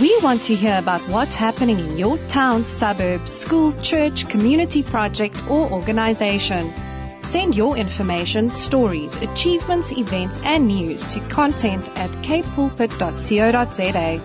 We want to hear about what's happening in your town, suburb, school, church, community project, or organization. Send your information, stories, achievements, events, and news to content at capepulpit.co.za.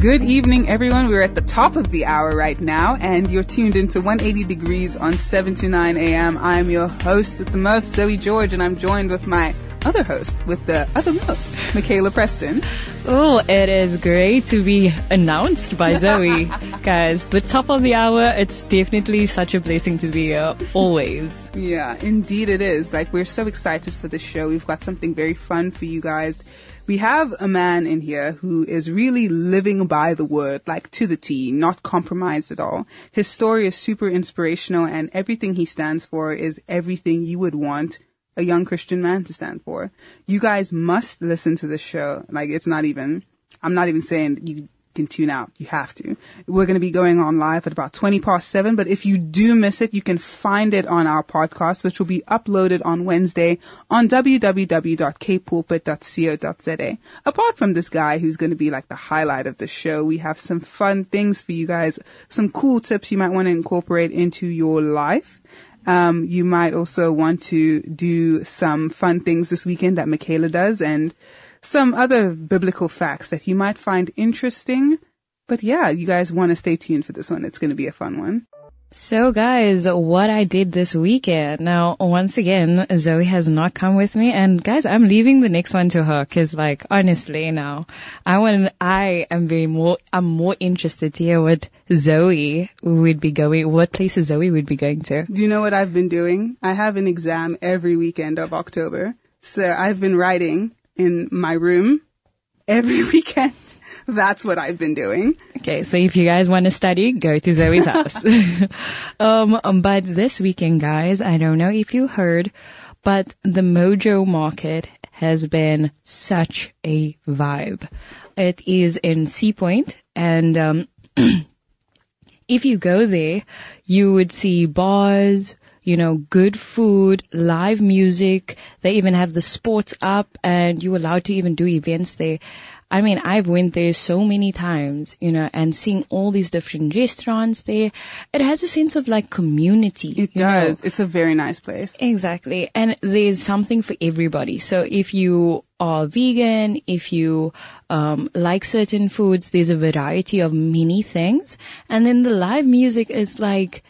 Good evening, everyone. We're at the top of the hour right now, and you're tuned into 180 Degrees on 7 to 9 a.m. I'm your host with the most, Zoe George, and I'm joined with my other host with the other most, Michaela Preston. Oh, it is great to be announced by Zoe. Guys, the top of the hour, it's definitely such a blessing to be here, always. Yeah, indeed it is. Like, we're so excited for this show. We've got something very fun for you guys. We have a man in here who is really living by the word, like to the T, not compromised at all. His story is super inspirational and everything he stands for is everything you would want a young Christian man to stand for. You guys must listen to this show. Like it's not even, I'm not even saying you can tune out. You have to. We're going to be going on live at about 20 past 7, but if you do miss it, you can find it on our podcast, which will be uploaded on Wednesday on www.capepulpit.co.za. Apart from this guy who's going to be like the highlight of the show, we have some fun things for you guys, some cool tips you might want to incorporate into your life. Um, you might also want to do some fun things this weekend that Michaela does and some other biblical facts that you might find interesting. But yeah, you guys want to stay tuned for this one. It's going to be a fun one. So guys, what I did this weekend. Now, once again, Zoe has not come with me and guys, I'm leaving the next one to her cause like, honestly now, I want, I am very more, I'm more interested to hear what Zoe would be going, what places Zoe would be going to. Do you know what I've been doing? I have an exam every weekend of October. So I've been writing in my room every weekend. That's what I've been doing. Okay, so if you guys want to study, go to Zoe's house. um, but this weekend, guys, I don't know if you heard, but the Mojo Market has been such a vibe. It is in Sea Point, and um, if you go there, you would see bars, you know, good food, live music. They even have the sports up and you're allowed to even do events there. I mean, I've went there so many times, you know, and seeing all these different restaurants there, it has a sense of like community. It does. Know? It's a very nice place. Exactly. And there's something for everybody. So if you are vegan, if you um, like certain foods, there's a variety of many things. And then the live music is like,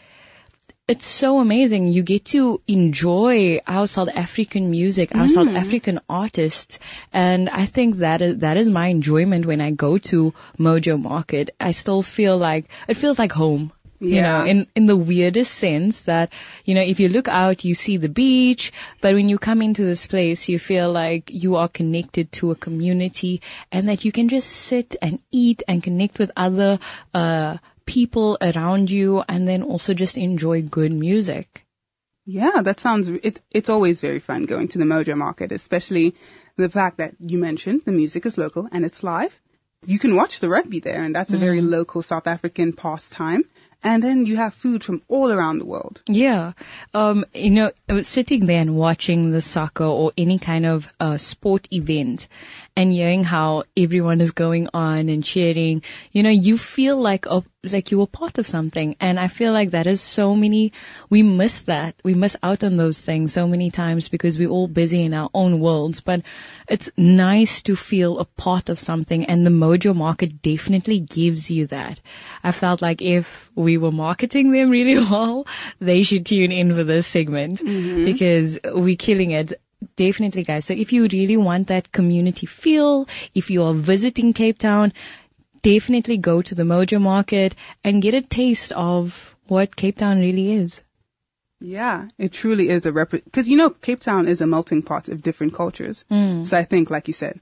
it's so amazing. You get to enjoy our South African music, our mm. South African artists. And I think that is, that is my enjoyment when I go to Mojo Market. I still feel like, it feels like home. Yeah. You know, in, in the weirdest sense that, you know, if you look out, you see the beach, but when you come into this place, you feel like you are connected to a community and that you can just sit and eat and connect with other, uh, people around you and then also just enjoy good music. Yeah, that sounds, it, it's always very fun going to the Mojo Market, especially the fact that you mentioned the music is local and it's live. You can watch the rugby there and that's a very mm. local South African pastime. And then you have food from all around the world. Yeah. Um, you know, sitting there and watching the soccer or any kind of uh, sport event and hearing how everyone is going on and cheering, you know, you feel like a, like you were part of something. And I feel like that is so many, we miss that. We miss out on those things so many times because we're all busy in our own worlds. But it's nice to feel a part of something and the Mojo market definitely gives you that. I felt like if we were marketing them really well, they should tune in for this segment mm-hmm. because we're killing it. Definitely, guys. So if you really want that community feel, if you are visiting Cape Town, definitely go to the Mojo Market and get a taste of what Cape Town really is. Yeah, it truly is a rep. Because you know, Cape Town is a melting pot of different cultures. Mm. So I think, like you said,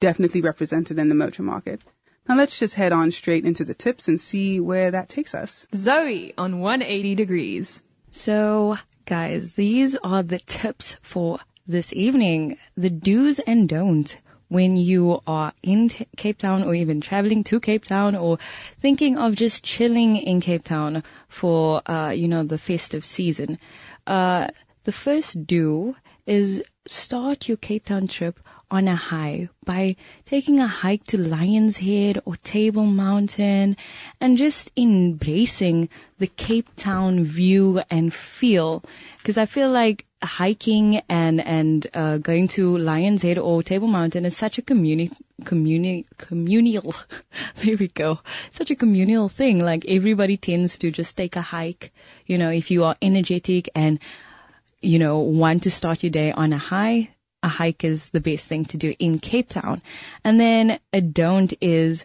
definitely represented in the Mojo Market. Now let's just head on straight into the tips and see where that takes us. Zoe on 180 degrees. So guys, these are the tips for this evening, the do's and don'ts when you are in Cape Town or even traveling to Cape Town or thinking of just chilling in Cape Town for, uh, you know, the festive season. Uh, the first do is start your Cape Town trip on a high by taking a hike to Lion's Head or Table Mountain and just embracing the Cape Town view and feel. Because I feel like hiking and and uh, going to Lion's Head or Table Mountain is such a communi communi communal. there we go. Such a communal thing. Like everybody tends to just take a hike. You know, if you are energetic and you know want to start your day on a high, a hike is the best thing to do in Cape Town. And then a don't is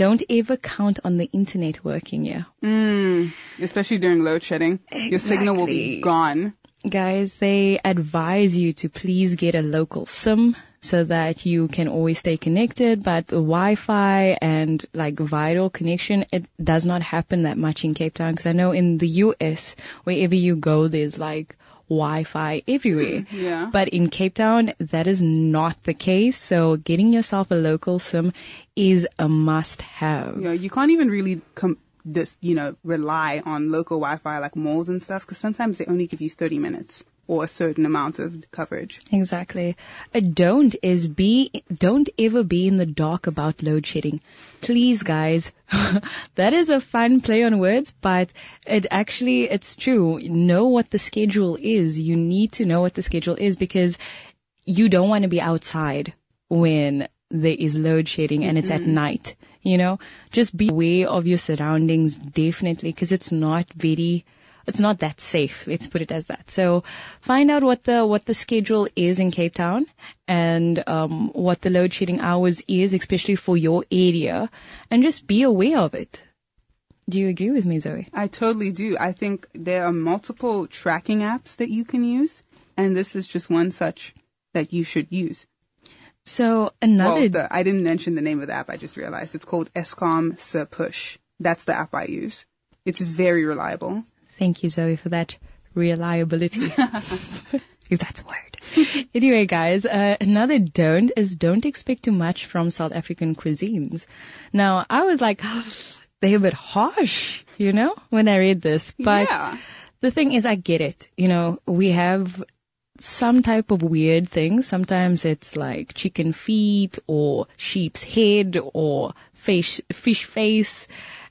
don't ever count on the internet working here. Mm, especially during load shedding. Your signal will be gone. Guys, they advise you to please get a local SIM so that you can always stay connected, but the Wi-Fi and like vital connection, it does not happen that much in Cape Town because I know in the US, wherever you go, there's like Wi-Fi everywhere. Hmm, yeah. But in Cape Town, that is not the case. So getting yourself a local SIM is a must have. You know, you can't even really com- this, you know, rely on local Wi-Fi like malls and stuff because sometimes they only give you 30 minutes or a certain amount of coverage. Exactly. A don't is be, don't ever be in the dark about load shedding. Please guys. that is a fun play on words, but it actually, it's true. Know what the schedule is. You need to know what the schedule is because you don't want to be outside when there is load shedding and it's at night. You know, just be aware of your surroundings definitely because it's not very, it's not that safe. Let's put it as that. So find out what the, what the schedule is in Cape Town and, um, what the load shedding hours is, especially for your area and just be aware of it. Do you agree with me, Zoe? I totally do. I think there are multiple tracking apps that you can use, and this is just one such that you should use. So another Well, the, I didn't mention the name of the app. I just realized it's called EskomSePush. That's the app I use. It's very reliable. Thank you, Zoe, for that reliability. if that's a word. anyway, guys, uh, another don't is don't expect too much from South African cuisines. Now, I was like, they're a bit harsh, you know, when I read this. But yeah. the thing is, I get it. You know, we have some type of weird things. Sometimes it's like chicken feet or sheep's head or fish, fish face.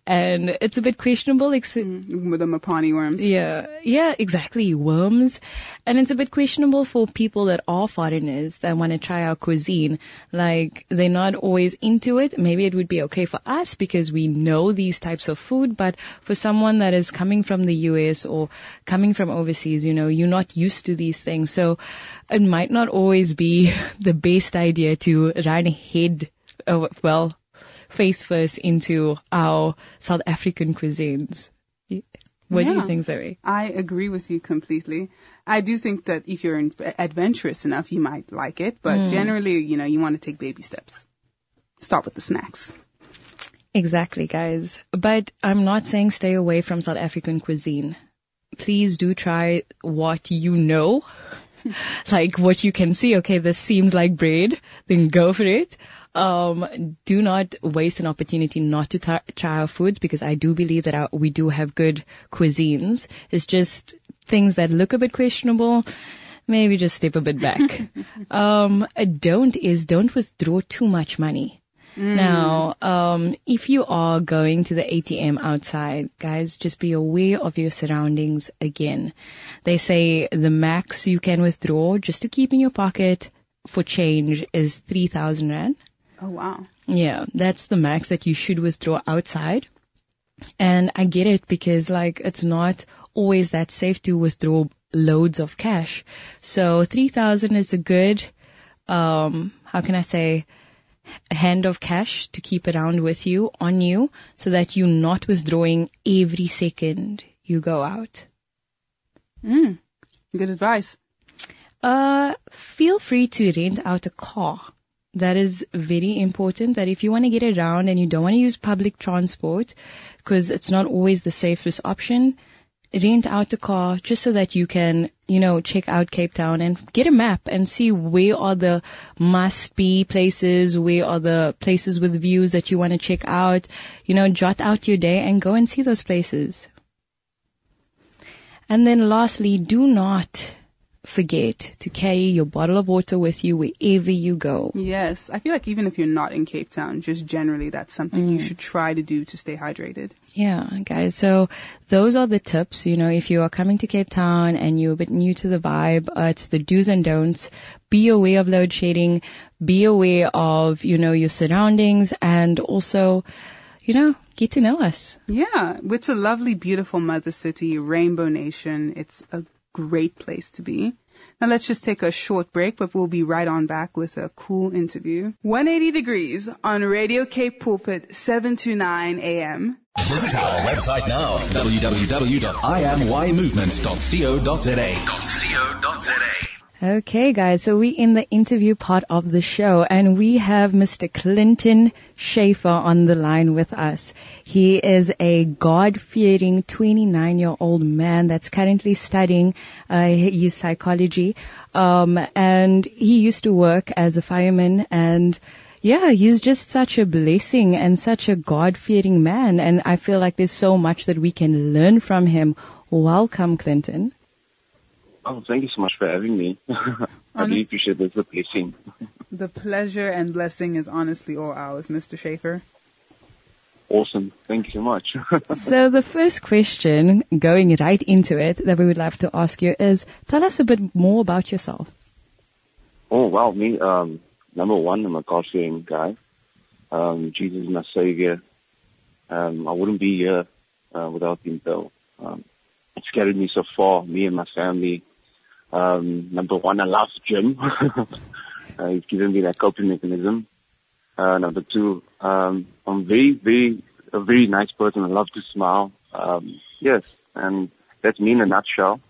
And it's a bit questionable, ex- mm, With the Mopani worms. yeah, yeah, exactly. Worms. And it's a bit questionable for people that are foreigners that want to try our cuisine. Like, they're not always into it. Maybe it would be okay for us because we know these types of food, but for someone that is coming from the US or coming from overseas, you know, you're not used to these things. So it might not always be the best idea to run head, well, face first into our South African cuisines. What do you think, Zoe? I agree with you completely. I do think that if you're adventurous enough, you might like it, but hmm. generally, you know, you want to take baby steps. Start with the snacks. Exactly, guys. But I'm not saying stay away from South African cuisine. Please do try what you know. like what you can see, okay, this seems like bread, then go for it. Um, do not waste an opportunity not to try our foods because I do believe that our, we do have good cuisines. It's just things that look a bit questionable. Maybe just step a bit back. um, a don't is don't withdraw too much money. Now, um, if you are going to the ATM outside, guys, just be aware of your surroundings again. They say the max you can withdraw just to keep in your pocket for change is 3,000 Rand. Oh wow. Yeah, that's the max that you should withdraw outside. And I get it because like it's not always that safe to withdraw loads of cash. So 3000 is a good, um, how can I say, hand of cash to keep around with you on you so that you're not withdrawing every second you go out. Mm. Good advice. Uh, feel free to rent out a car. That is very important that if you want to get around and you don't want to use public transport because it's not always the safest option, rent out a car just so that you can, you know, check out Cape Town and get a map and see where are the must be places, where are the places with views that you want to check out, you know, jot out your day and go and see those places. And then lastly, do not forget to carry your bottle of water with you wherever you go. Yes, I feel like even if you're not in Cape Town, just generally that's something Mm. you should try to do to stay hydrated. Yeah, guys. So those are the tips. You know, if you are coming to Cape Town and you're a bit new to the vibe, uh, it's the do's and don'ts. Be aware of load shedding. Be aware of, you know, your surroundings and also, you know, get to know us. Yeah, it's a lovely, beautiful mother city, Rainbow Nation. It's a great place to be. Now let's just take a short break, but we'll be right on back with a cool interview. 180 degrees on Radio Cape Pulpit, 7 to 9 a.m. Visit our website now, www.imymovements.co.za. Okay, guys. So we're in the interview part of the show and we have Mr. Clinton Shafer on the line with us. He is a God-fearing 29-year-old man that's currently studying uh, his psychology. Um, and he used to work as a fireman and yeah, he's just such a blessing and such a God-fearing man. And I feel like there's so much that we can learn from him. Welcome, Clinton. Oh, thank you so much for having me. I really appreciate this. It's a blessing. The pleasure and blessing is honestly all ours, Mr. Shafer. Awesome. Thank you so much. So the first question, going right into it, that we would love to ask you is, tell us a bit more about yourself. oh, wow. Me, um, number one, I'm a God-fearing guy. Um, Jesus is my savior. Um, I wouldn't be here uh, without him, though. Um, it's carried me so far, me and my family. Um, number one, I love gym. uh, he's given me that coping mechanism. Uh, number two, um, I'm very, very, a very nice person. I love to smile. Um, yes, and that's me in a nutshell.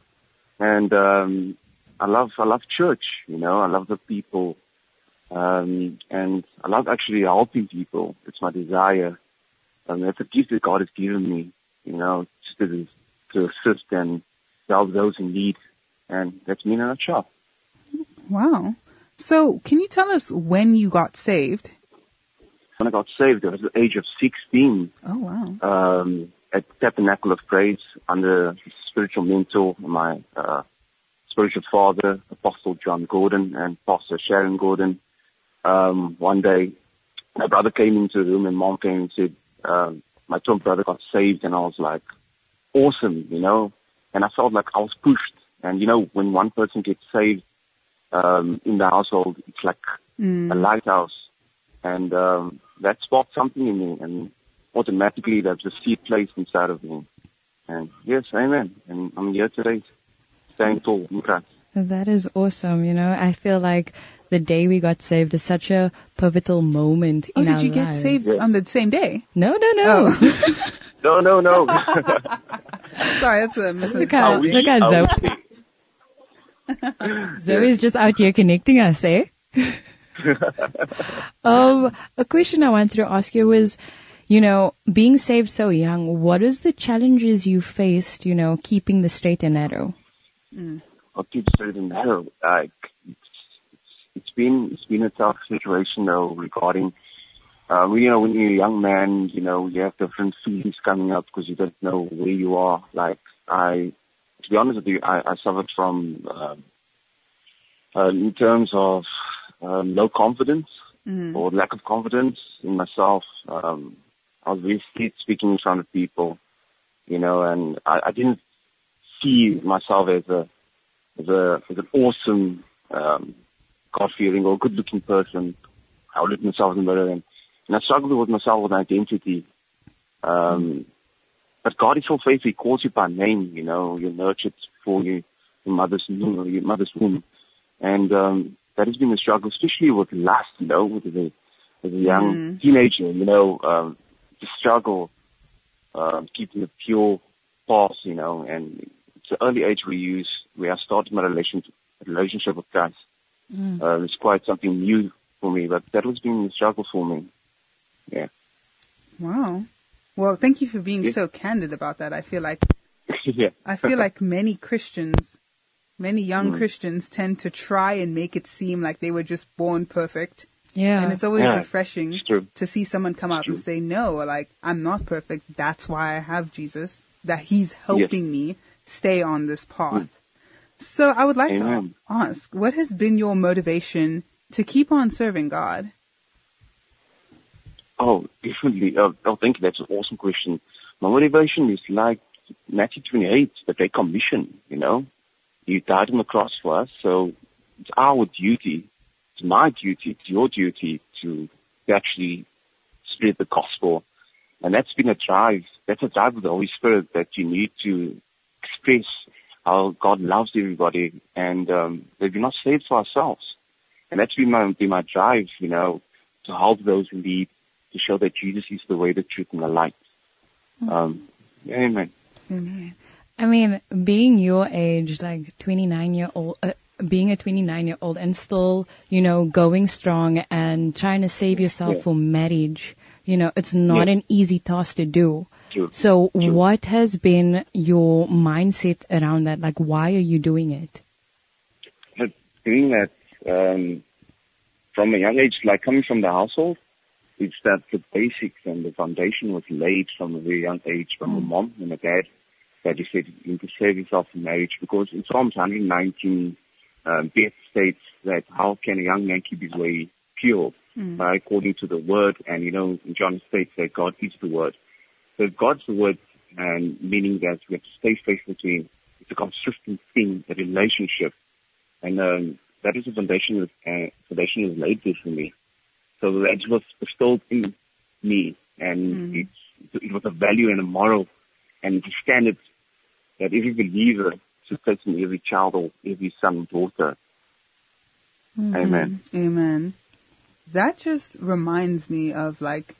And um, I love, I love church. You know, I love the people, um, and I love actually helping people. It's my desire. Um, it's a gift that God has given me. You know, just to, to assist and help those in need. And that's me in a nutshell. Wow. So, can you tell us when you got saved? When I got saved, I was at the age of 16. Oh, wow. um, at Tabernacle of Praise under spiritual mentor, my uh, spiritual father, Apostle John Gordon and Pastor Sharon Gordon. Um, one day, my brother came into the room and mom came and said, um, my twin brother got saved and I was like, awesome, you know, and I felt like I was pushed. And you know, when one person gets saved, um, in the household, it's like a lighthouse. And, um, that sparked something in me and automatically there's a seed placed inside of me. And yes, amen. And I'm here today, staying tall in Christ. That is awesome. You know, I feel like the day we got saved is such a pivotal moment Oh, in did our you get lives. saved on the same day? No, no, no. Oh. No, no, no. Sorry, that's a Look how, misunderstanding. look I how wish- Zoe, Zoe's just out here connecting us, eh? um, a question I wanted to ask you was, you know, being saved so young, what is the challenges you faced, you know, keeping the straight and narrow? I'll keep straight and narrow. Like, it's, it's, it's been, it's been a tough situation though regarding, um, you know, when you're a young man, you know, you have different feelings coming up because you don't know where you are. Like, I, to be honest with you, I, I suffered from, um, uh, in terms of, um, low confidence or lack of confidence in myself. Um, I was scared speaking in front of people, you know, and I, I didn't see myself as a, as a, as an awesome, um, God-fearing or good-looking person. I would look myself in the mirror and, and I struggled with myself with identity. Um, but God is so faithful. He calls you by name, you know, you're nurtured for you, your mother's womb, your mother's womb. And, um, that has been a struggle, especially with lust, you know, with a, as a young teenager, you know, um, the struggle, um, keeping a pure path, you know, and it's the early age we use, we are starting my relationship, relationship with Christ. Uh, it's quite something new for me, but that has been a struggle for me. Yeah. Wow. Well, thank you for being Yeah. so candid about that. I feel like yeah. I feel like many Christians, many young mm. Christians tend to try and make it seem like they were just born perfect. Yeah. And it's always Yeah, refreshing it's to see someone come out and say, no, like, I'm not perfect. That's why I have Jesus, that he's helping me stay on this path. Mm. So I would like Amen. to ask, what has been your motivation to keep on serving God? Oh, definitely. Oh, oh, thank you. That's an awesome question. My motivation is like Matthew 28, the Great Commission, you know. You died on the cross for us, so it's our duty, it's my duty, it's your duty to actually spread the gospel. And that's been a drive, that's a drive of the Holy Spirit that you need to express how God loves everybody and um, that we're not saved for ourselves. And that's been my, been my drive, you know, to help those who need, to show that Jesus is the way, the truth, and the light. Um, amen. Amen. I mean, being your age, like 29 year old, uh, being a 29 year old and still, you know, going strong and trying to save yourself Yeah. for marriage, you know, it's not Yeah. an easy task to do. True. So True. what has been your mindset around that? Like, why are you doing it? But doing that um, from a young age, like coming from the household, it's that the basics and the foundation was laid from a very young age from a mom and a dad that you said you need to save yourself marriage because in Psalms 119, um, Beth states that how can a young man keep his way pure by according to the word and you know John states that God is the word. So God's the word and meaning that we have to stay faithful to him. It's a consistent thing, a relationship. And um, that is the foundation that uh, foundation is laid there for me. So that was bestowed in me, and mm-hmm. it's, it was a value and a moral and a standard that every believer should place in every child or every son or daughter. Mm-hmm. Amen. Amen. That just reminds me of like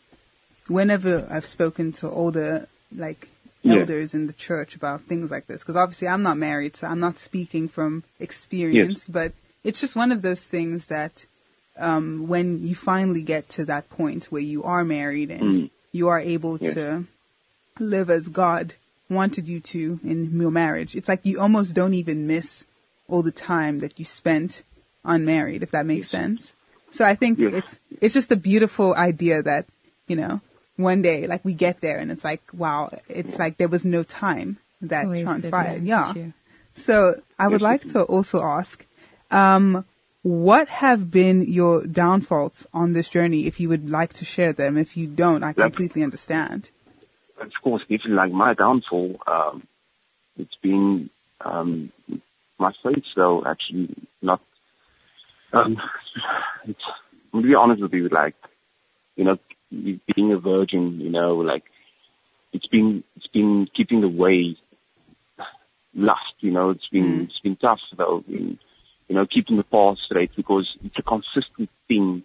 whenever I've spoken to older like Yeah. elders in the church about things like this because obviously I'm not married so I'm not speaking from experience but it's just one of those things that um when you finally get to that point where you are married and Mm. you are able Yes. to live as God wanted you to in your marriage it's like you almost don't even miss all the time that you spent unmarried if that makes Yes. sense so I think Yes. it's it's just a beautiful idea that you know one day like we get there and it's like wow it's like there was no time that Wasted, transpired yeah, yeah so I would Yes, like to also ask um what have been your downfalls on this journey? If you would like to share them. If you don't I completely understand. Of course, definitely like my downfall, um, it's been um, my faith, though, actually not. Um, it's, I'm gonna be honest with you, like, you know, being a virgin, you know, like, it's been it's been keeping the way lust, you know, it's been it's been tough though, in, you know, keeping the path straight because it's a consistent thing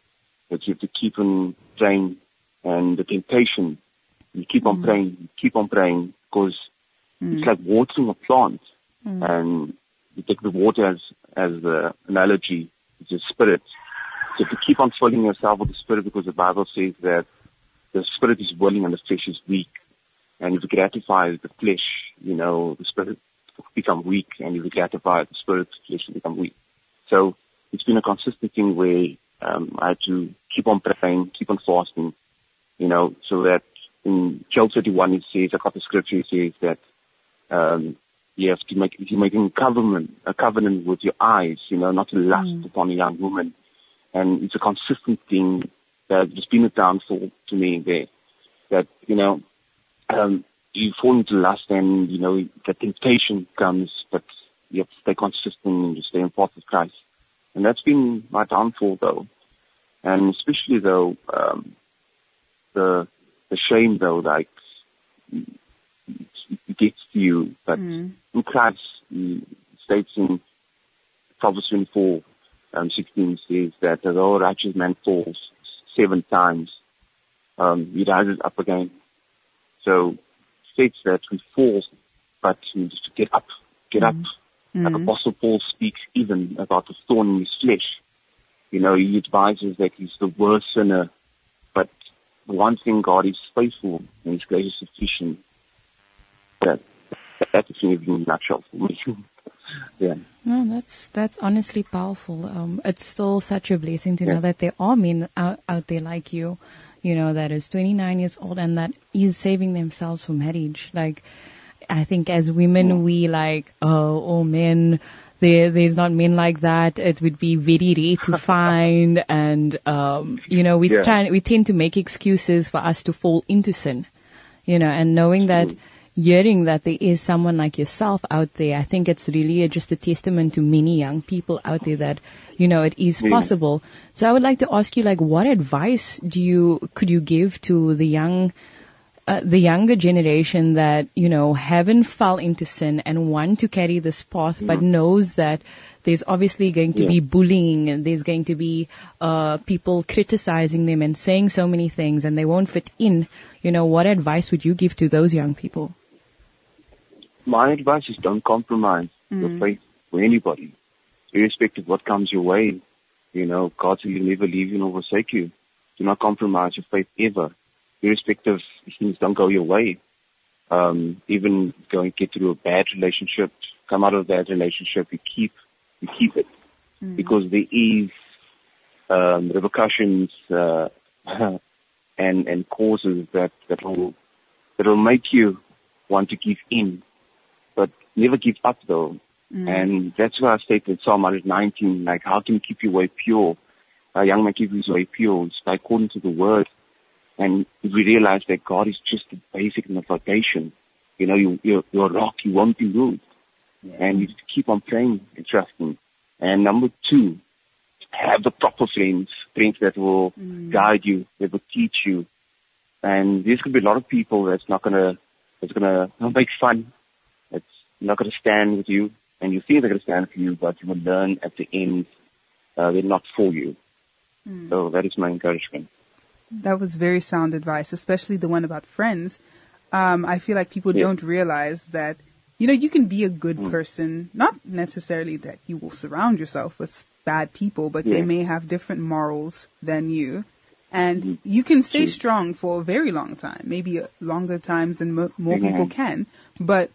that you have to keep on praying, and the temptation you keep on mm. praying, you keep on praying because mm. it's like watering a plant mm. and you take the water as, as the analogy, it's a spirit. So to keep on filling yourself with the spirit because the Bible says that the spirit is willing and the flesh is weak. And if you gratify the flesh, you know, the spirit become weak and if you gratify the spirit, the flesh will become weak. So it's been a consistent thing where um, I had to keep on praying, keep on fasting, you know, so that in Job 31 it says, I got the scripture, it says that um, you have to make, you're making a covenant, a covenant with your eyes, you know, not to lust upon a young woman. And it's a consistent thing that has been a downfall to me there, that, you know, um, you fall into lust and, you know, the temptation comes, but you have to stay consistent and you stay in path with Christ. And that's been my downfall though. And especially though, um, the, the shame though, like, gets to you, but in Christ, he states in Proverbs 24, um, 16 says that though a righteous man falls seven times, um, he rises up again. So states that we fall, but we need to get up, get up. Like Apostle Paul speaks even about the thorn in his flesh. You know, he advises that he's the worst sinner, but one thing God is faithful and his grace is sufficient. That, that's the thing in a nutshell for me. yeah. No, that's that's honestly powerful. Um, it's still such a blessing to Yeah. know that there are men out, out there like you, you know, that is 29 years old and that is saving themselves from marriage. Like, I think as women, we like, oh, all men, there, there's not men like that. It would be very rare to find. And, um, you know, we Yeah. try, we tend to make excuses for us to fall into sin, you know, and knowing that, hearing that there is someone like yourself out there, I think it's really just a testament to many young people out there that, you know, it is possible. So I would like to ask you, like, what advice do you, could you give to the young, uh, the younger generation that you know haven't fell into sin and want to carry this path, but knows that there's obviously going to Yeah. be bullying and there's going to be uh, people criticizing them and saying so many things, and they won't fit in. You know, what advice would you give to those young people? My advice is don't compromise your faith for anybody, irrespective of what comes your way. You know, God He'll never leave you nor forsake you. Do not compromise your faith ever, irrespective if things don't go your way. Um, even going get through a bad relationship, come out of that relationship, you keep you keep it because there is um, repercussions uh, and and causes that that will that will make you want to give in but never give up though. And that's why I stated Psalm 119, like how can you keep your way pure? A young man keep his way pure. It's by according to the word. And we realize that God is just the basic and the foundation, you know, you, you're, you're a rock, you won't be moved. And you just keep on praying and trusting. And number two, have the proper friends, friends that will guide you, that will teach you. And there's gonna be a lot of people that's not gonna, that's gonna make fun it's not going to stand with you, and you think they're going to stand for you, but you will learn at the end uh, they're not for you. So that is my encouragement. That was very sound advice, especially the one about friends. Um, I feel like people Yeah. don't realize that, you know, you can be a good Mm. person, not necessarily that you will surround yourself with bad people, but they may have different morals than you. And Mhm. you can stay True. strong for a very long time, maybe uh, longer times than mo- more Yeah. people can, but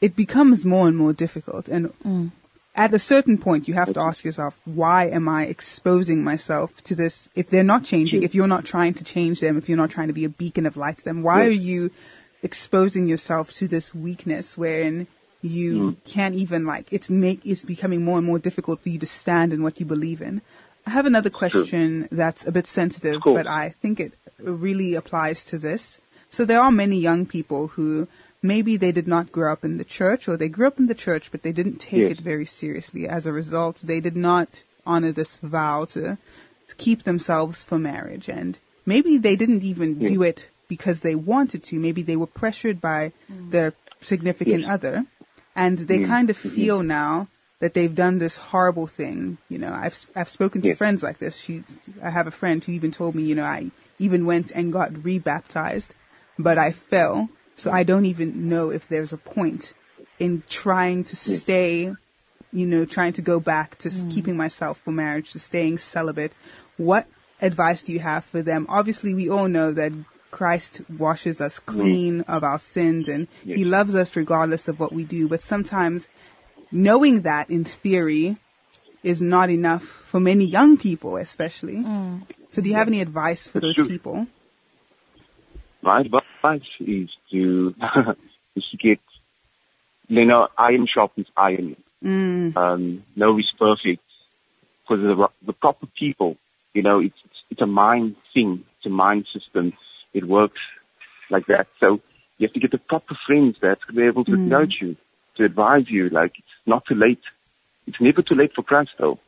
it becomes more and more difficult. And at a certain point, you have to ask yourself, why am I exposing myself to this? If they're not changing, if you're not trying to change them, if you're not trying to be a beacon of light to them, why Yeah. are you exposing yourself to this weakness wherein you Mm. can't even like it's make it's becoming more and more difficult for you to stand in what you believe in. I have another question that's a bit sensitive, Cool. but I think it really applies to this. So there are many young people who maybe they did not grow up in the church or they grew up in the church but they didn't take Yes. it very seriously. As a result, they did not honor this vow to, to keep themselves for marriage and maybe they didn't even Yes. do it because they wanted to. Maybe they were pressured by their significant Yes. other and they Mm. kind of feel now that they've done this horrible thing. You know, I've I've spoken to Yes. friends like this. She, I have a friend who even told me, you know, I even went and got rebaptized, but I fell. So I don't even know if there's a point in trying to stay, you know, trying to go back to s mm. keeping myself for marriage, to staying celibate. What advice do you have for them? Obviously, we all know that Christ washes us clean of our sins and Yes. he loves us regardless of what we do. But sometimes knowing that in theory is not enough for many young people, especially. Mm. So do you have any advice for those people? My advice is to is to get you know iron sharpens iron. Mm, Um, no is perfect because the the proper people. You know, it's it's, it's a mind thing. It's a mind system. It works like that. So you have to get the proper friends that's going to be able to Mm. coach you, to advise you. Like it's not too late. It's never too late for Christ, though.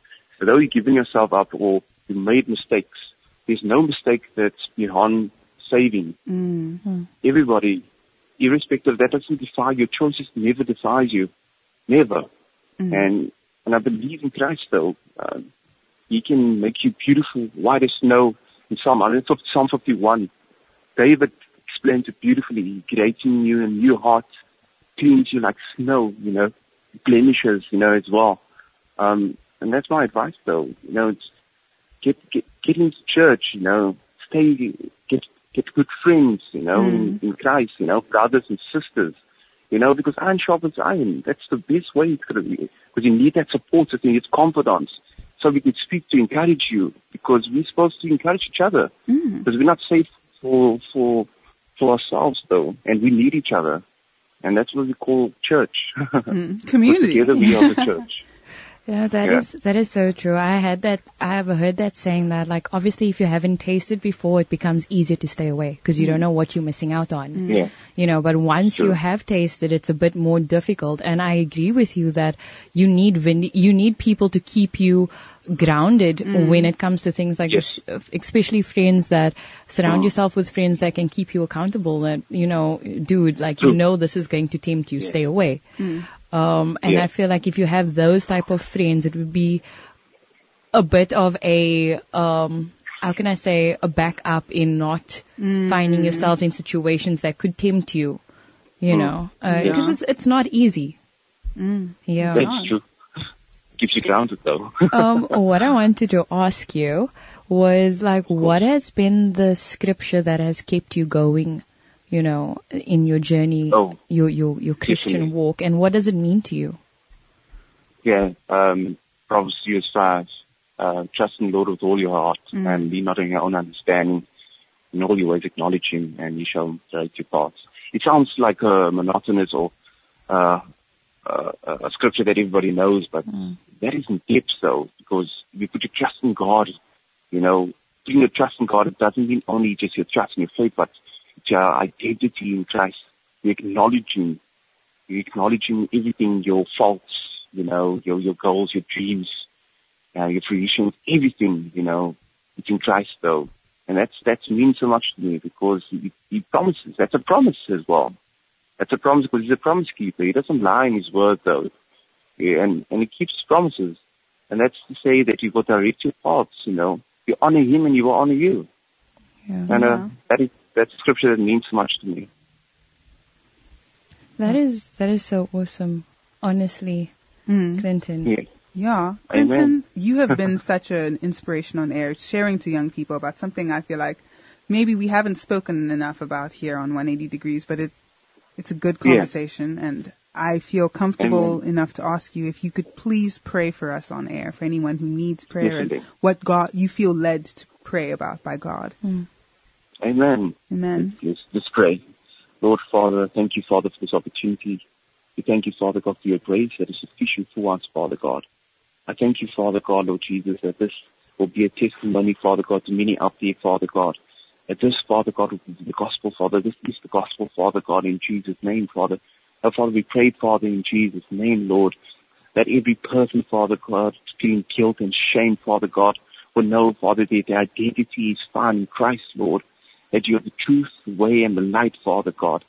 Although you've given yourself up or you made mistakes, there's no mistake that's beyond saving mm, everybody, irrespective, that doesn't define your choices. Never defines you, never. mm. And and I believe in Christ though. Uh, he can make you beautiful, white as snow. In Psalm 150, Psalm 51, David explains it beautifully. He creates in you a new heart, cleans you like snow. You know, blemishes. You know as well. Um, and that's my advice though. You know, it's get get get into church. You know, stay get good friends. You know, in, in Christ. You know, brothers and sisters. You know, because iron sharpens iron. That's the best way it's going to be. Because you need that support system, you need confidence. So we can speak to encourage you. Because we're supposed to encourage each other. Mm. Because we're not safe for, for, for ourselves though. And we need each other. And that's what we call church. Mm. Community. Together we are the church. Yeah, that Yeah. is that is so true. I had that. I have heard that saying that like obviously if you haven't tasted before, it becomes easier to stay away because you don't mm. know what you're missing out on. Mm. Yeah. You know, but once you have tasted, it's a bit more difficult. And I agree with you that you need vin- you need people to keep you grounded mm. when it comes to things like Yes. especially friends that surround Mm. yourself with friends that can keep you accountable. That you know, dude, like True. you know, this is going to tempt you. Yeah. Stay away. Um, and Yeah. I feel like if you have those type of friends, it would be a bit of a, um, how can I say, a backup in not finding yourself in situations that could tempt you, you know, uh, Yeah. because it's, it's not easy. Mm. Yeah. That's true. Keeps you grounded though. um, what I wanted to ask you was like, what has been the scripture that has kept you going, you know, in your journey, Oh, your, your, your Christian definitely. walk, and what does it mean to you? yeah. Um, Proverbs 3 verse 5. Uh, trust in the Lord with all your heart and lean not on your own understanding. In all your ways acknowledge him and he shall direct your paths. It sounds like a monotonous or uh, uh, a scripture that everybody knows, but that isn't depth though, because if you put your trust in God, you know, putting your trust in God, it doesn't mean only just your trust in your faith, but it's your identity in Christ. You acknowledging, you acknowledging everything, your faults, you know, your, your goals, your dreams, uh, your fruition, everything, you know, it's in Christ though. And that's, that means so much to me because he, he promises, that's a promise as well. That's a promise because he's a promise keeper. He doesn't lie in his word though. Yeah, and, and he keeps his promises. And that's to say that you will direct your paths, you know. You honor him and he will honor you. Yeah. And uh, Yeah. that is that's a scripture that means so much to me. That is that is so awesome. Honestly, Mm. Clinton. Yeah. Yeah, Amen. Clinton, you have been such an inspiration on air, sharing to young people about something I feel like maybe we haven't spoken enough about here on 180 Degrees, but it it's a good Yeah. conversation, and I feel comfortable enough to ask you if you could please pray for us on air for anyone who needs prayer and Definitely. what God you feel led to pray about by God. Amen. Amen. Let's, let's pray. Lord Father, thank you, Father, for this opportunity. We thank you, Father God, for your grace that is sufficient for us, Father God. I thank you, Father God, Lord Jesus, that this will be a testimony, Father God, to many out there, Father God. That this, Father God, will be the gospel, Father. This is the gospel, Father God, in Jesus' name, Father. Oh, Father, we pray, Father, in Jesus' name, Lord, that every person, Father God, feeling guilt and shame, Father God, will know, Father, that their identity is found in Christ, Lord. That you are the truth, the way, and the light, Father God.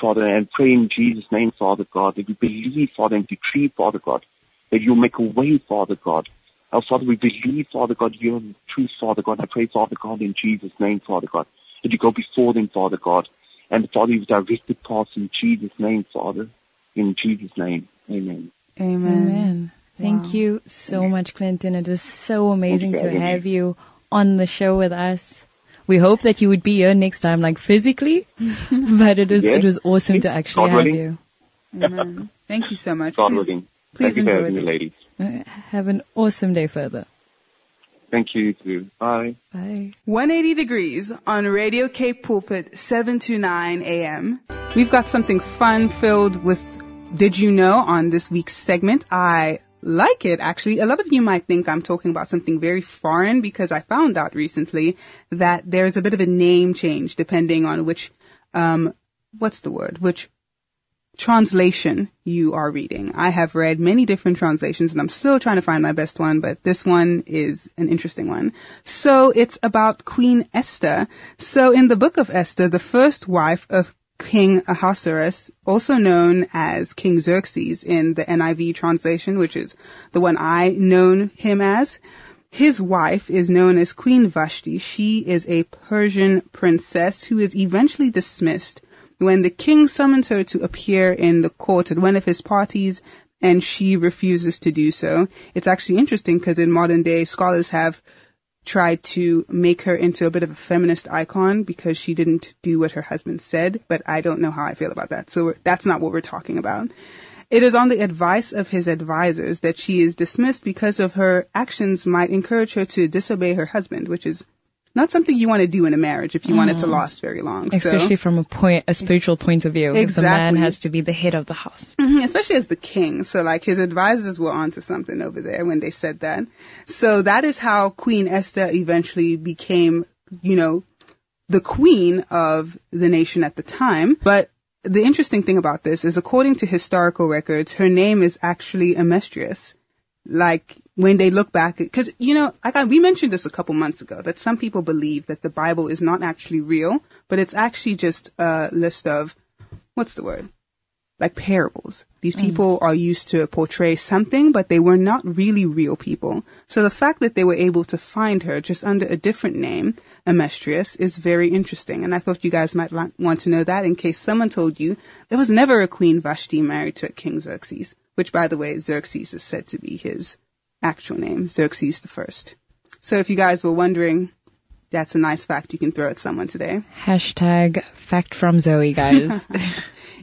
Father, and pray in Jesus' name, Father God, that we believe, Father, and decree, Father God, that you'll make a way, Father God. Oh, Father, we believe, Father God, you're the truth, Father God. I pray, Father God, in Jesus' name, Father God, that you go before them, Father God. And Father, you've directed paths in Jesus' name, Father. In Jesus' name, amen. Amen. Amen. Thank Wow. you so much, Clinton. It was so amazing to for having me. have you on the show with us. We hope that you would be here next time, like physically, but it was Yeah. it was awesome to actually God have willing. you. Amen. Thank you so much. God Please- willing. Please Thank you for enjoy having ladies. Uh, Have an awesome day further. Thank you too. Bye. Bye. 180 degrees on Radio Cape Pulpit 7 to 9 a.m. We've got something fun filled with Did You Know on this week's segment. I like it actually. A lot of you might think I'm talking about something very foreign because I found out recently that there's a bit of a name change depending on which, um, what's the word? Which translation you are reading. I have read many different translations and I'm still trying to find my best one, but this one is an interesting one. So it's about Queen Esther. So in the book of Esther, the first wife of King Ahasuerus, also known as King Xerxes in the NIV translation, which is the one I known him as, his wife is known as Queen Vashti. She is a Persian princess who is eventually dismissed when the king summons her to appear in the court at one of his parties and she refuses to do so. It's actually interesting because in modern day scholars have tried to make her into a bit of a feminist icon because she didn't do what her husband said, but I don't know how I feel about that. So that's not what we're talking about. It is on the advice of his advisors that she is dismissed because of her actions might encourage her to disobey her husband, which is not something you want to do in a marriage if you want it to last very long. So- Especially from a point, a spiritual point of view. Exactly. The man has to be the head of the house. Mhm, especially as the king. So like his advisors were onto something over there when they said that. So that is how Queen Esther eventually became, you know, the queen of the nation at the time. But the interesting thing about this is according to historical records, her name is actually Amestris. Like when they look back, because you know, like I, we mentioned this a couple months ago, that some people believe that the Bible is not actually real, but it's actually just a list of, what's the word? like parables. These mm. people are used to portray something, but they were not really real people. So the fact that they were able to find her just under a different name, Amestris, is very interesting. And I thought you guys might want to know that in case someone told you there was never a Queen Vashti married to a King Xerxes, which by the way, Xerxes is said to be his actual name, Xerxes the First. So if you guys were wondering, that's a nice fact you can throw at someone today. Hashtag fact from Zoe, guys.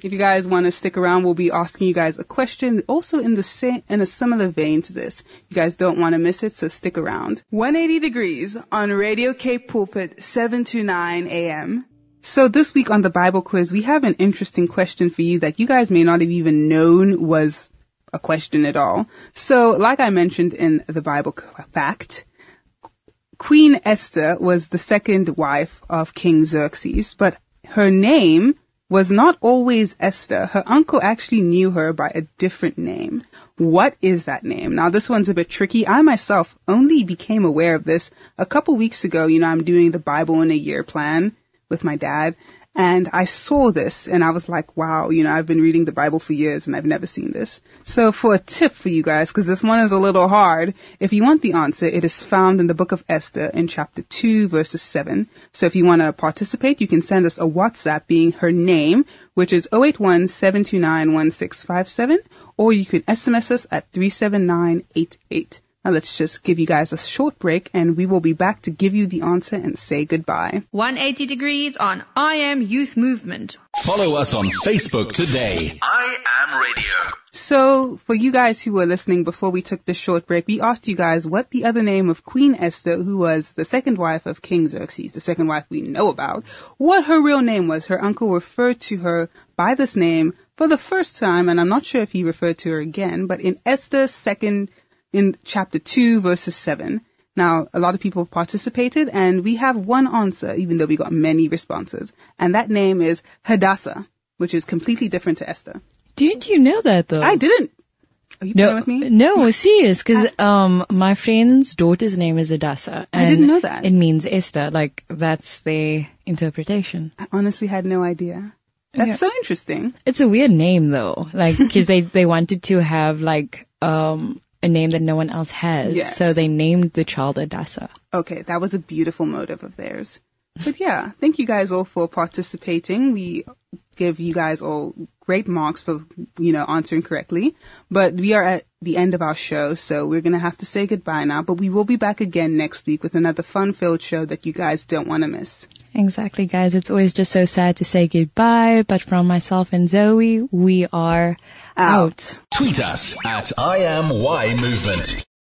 If you guys want to stick around, we'll be asking you guys a question also in the same, in a similar vein to this. You guys don't want to miss it, so stick around. 180 degrees on Radio Cape Pulpit, 7 to 9 a.m. So this week on the Bible quiz, we have an interesting question for you that you guys may not have even known was a question at all. So like I mentioned in the Bible fact, Queen Esther was the second wife of King Xerxes, but her name was not always Esther. Her uncle actually knew her by a different name. What is that name? Now this one's a bit tricky. I myself only became aware of this a couple weeks ago. You know, I'm doing the Bible in a year plan with my dad and I saw this and I was like, wow, you know, I've been reading the Bible for years and I've never seen this. So for a tip for you guys, because this one is a little hard, if you want the answer, it is found in the book of Esther in chapter 2 verses 7. So if you want to participate, you can send us a WhatsApp being her name, which is 081-729-1657, or you can SMS us at 37988. Now let's just give you guys a short break and we will be back to give you the answer and say goodbye. 180 degrees on I Am Youth Movement. Follow us on Facebook today. I am radio. So, for you guys who were listening before we took this short break, we asked you guys what the other name of Queen Esther, who was the second wife of King Xerxes, the second wife we know about, what her real name was. Her uncle referred to her by this name for the first time, and I'm not sure if he referred to her again, but in Esther second, in chapter 2 verses 7. Now, a lot of people participated and we have one answer, even though we got many responses. And that name is Hadassah, which is completely different to Esther. Didn't you know that though? I didn't. Are you playing No, with me? no, serious, because um, my friend's daughter's name is Adassa. I didn't know that. It means Esther. Like that's their interpretation. I honestly had no idea. That's Yeah. so interesting. It's a weird name though, like because they they wanted to have like um a name that no one else has, Yes. so they named the child Adassa. Okay, that was a beautiful motive of theirs. But yeah, thank you guys all for participating. We give you guys all great marks for, you know, answering correctly. But we are at the end of our show, so we're gonna have to say goodbye now. But we will be back again next week with another fun-filled show that you guys don't want to miss. Exactly, guys. It's always just so sad to say goodbye, but from myself and Zoe, we are out. Tweet us at I am Y Movement.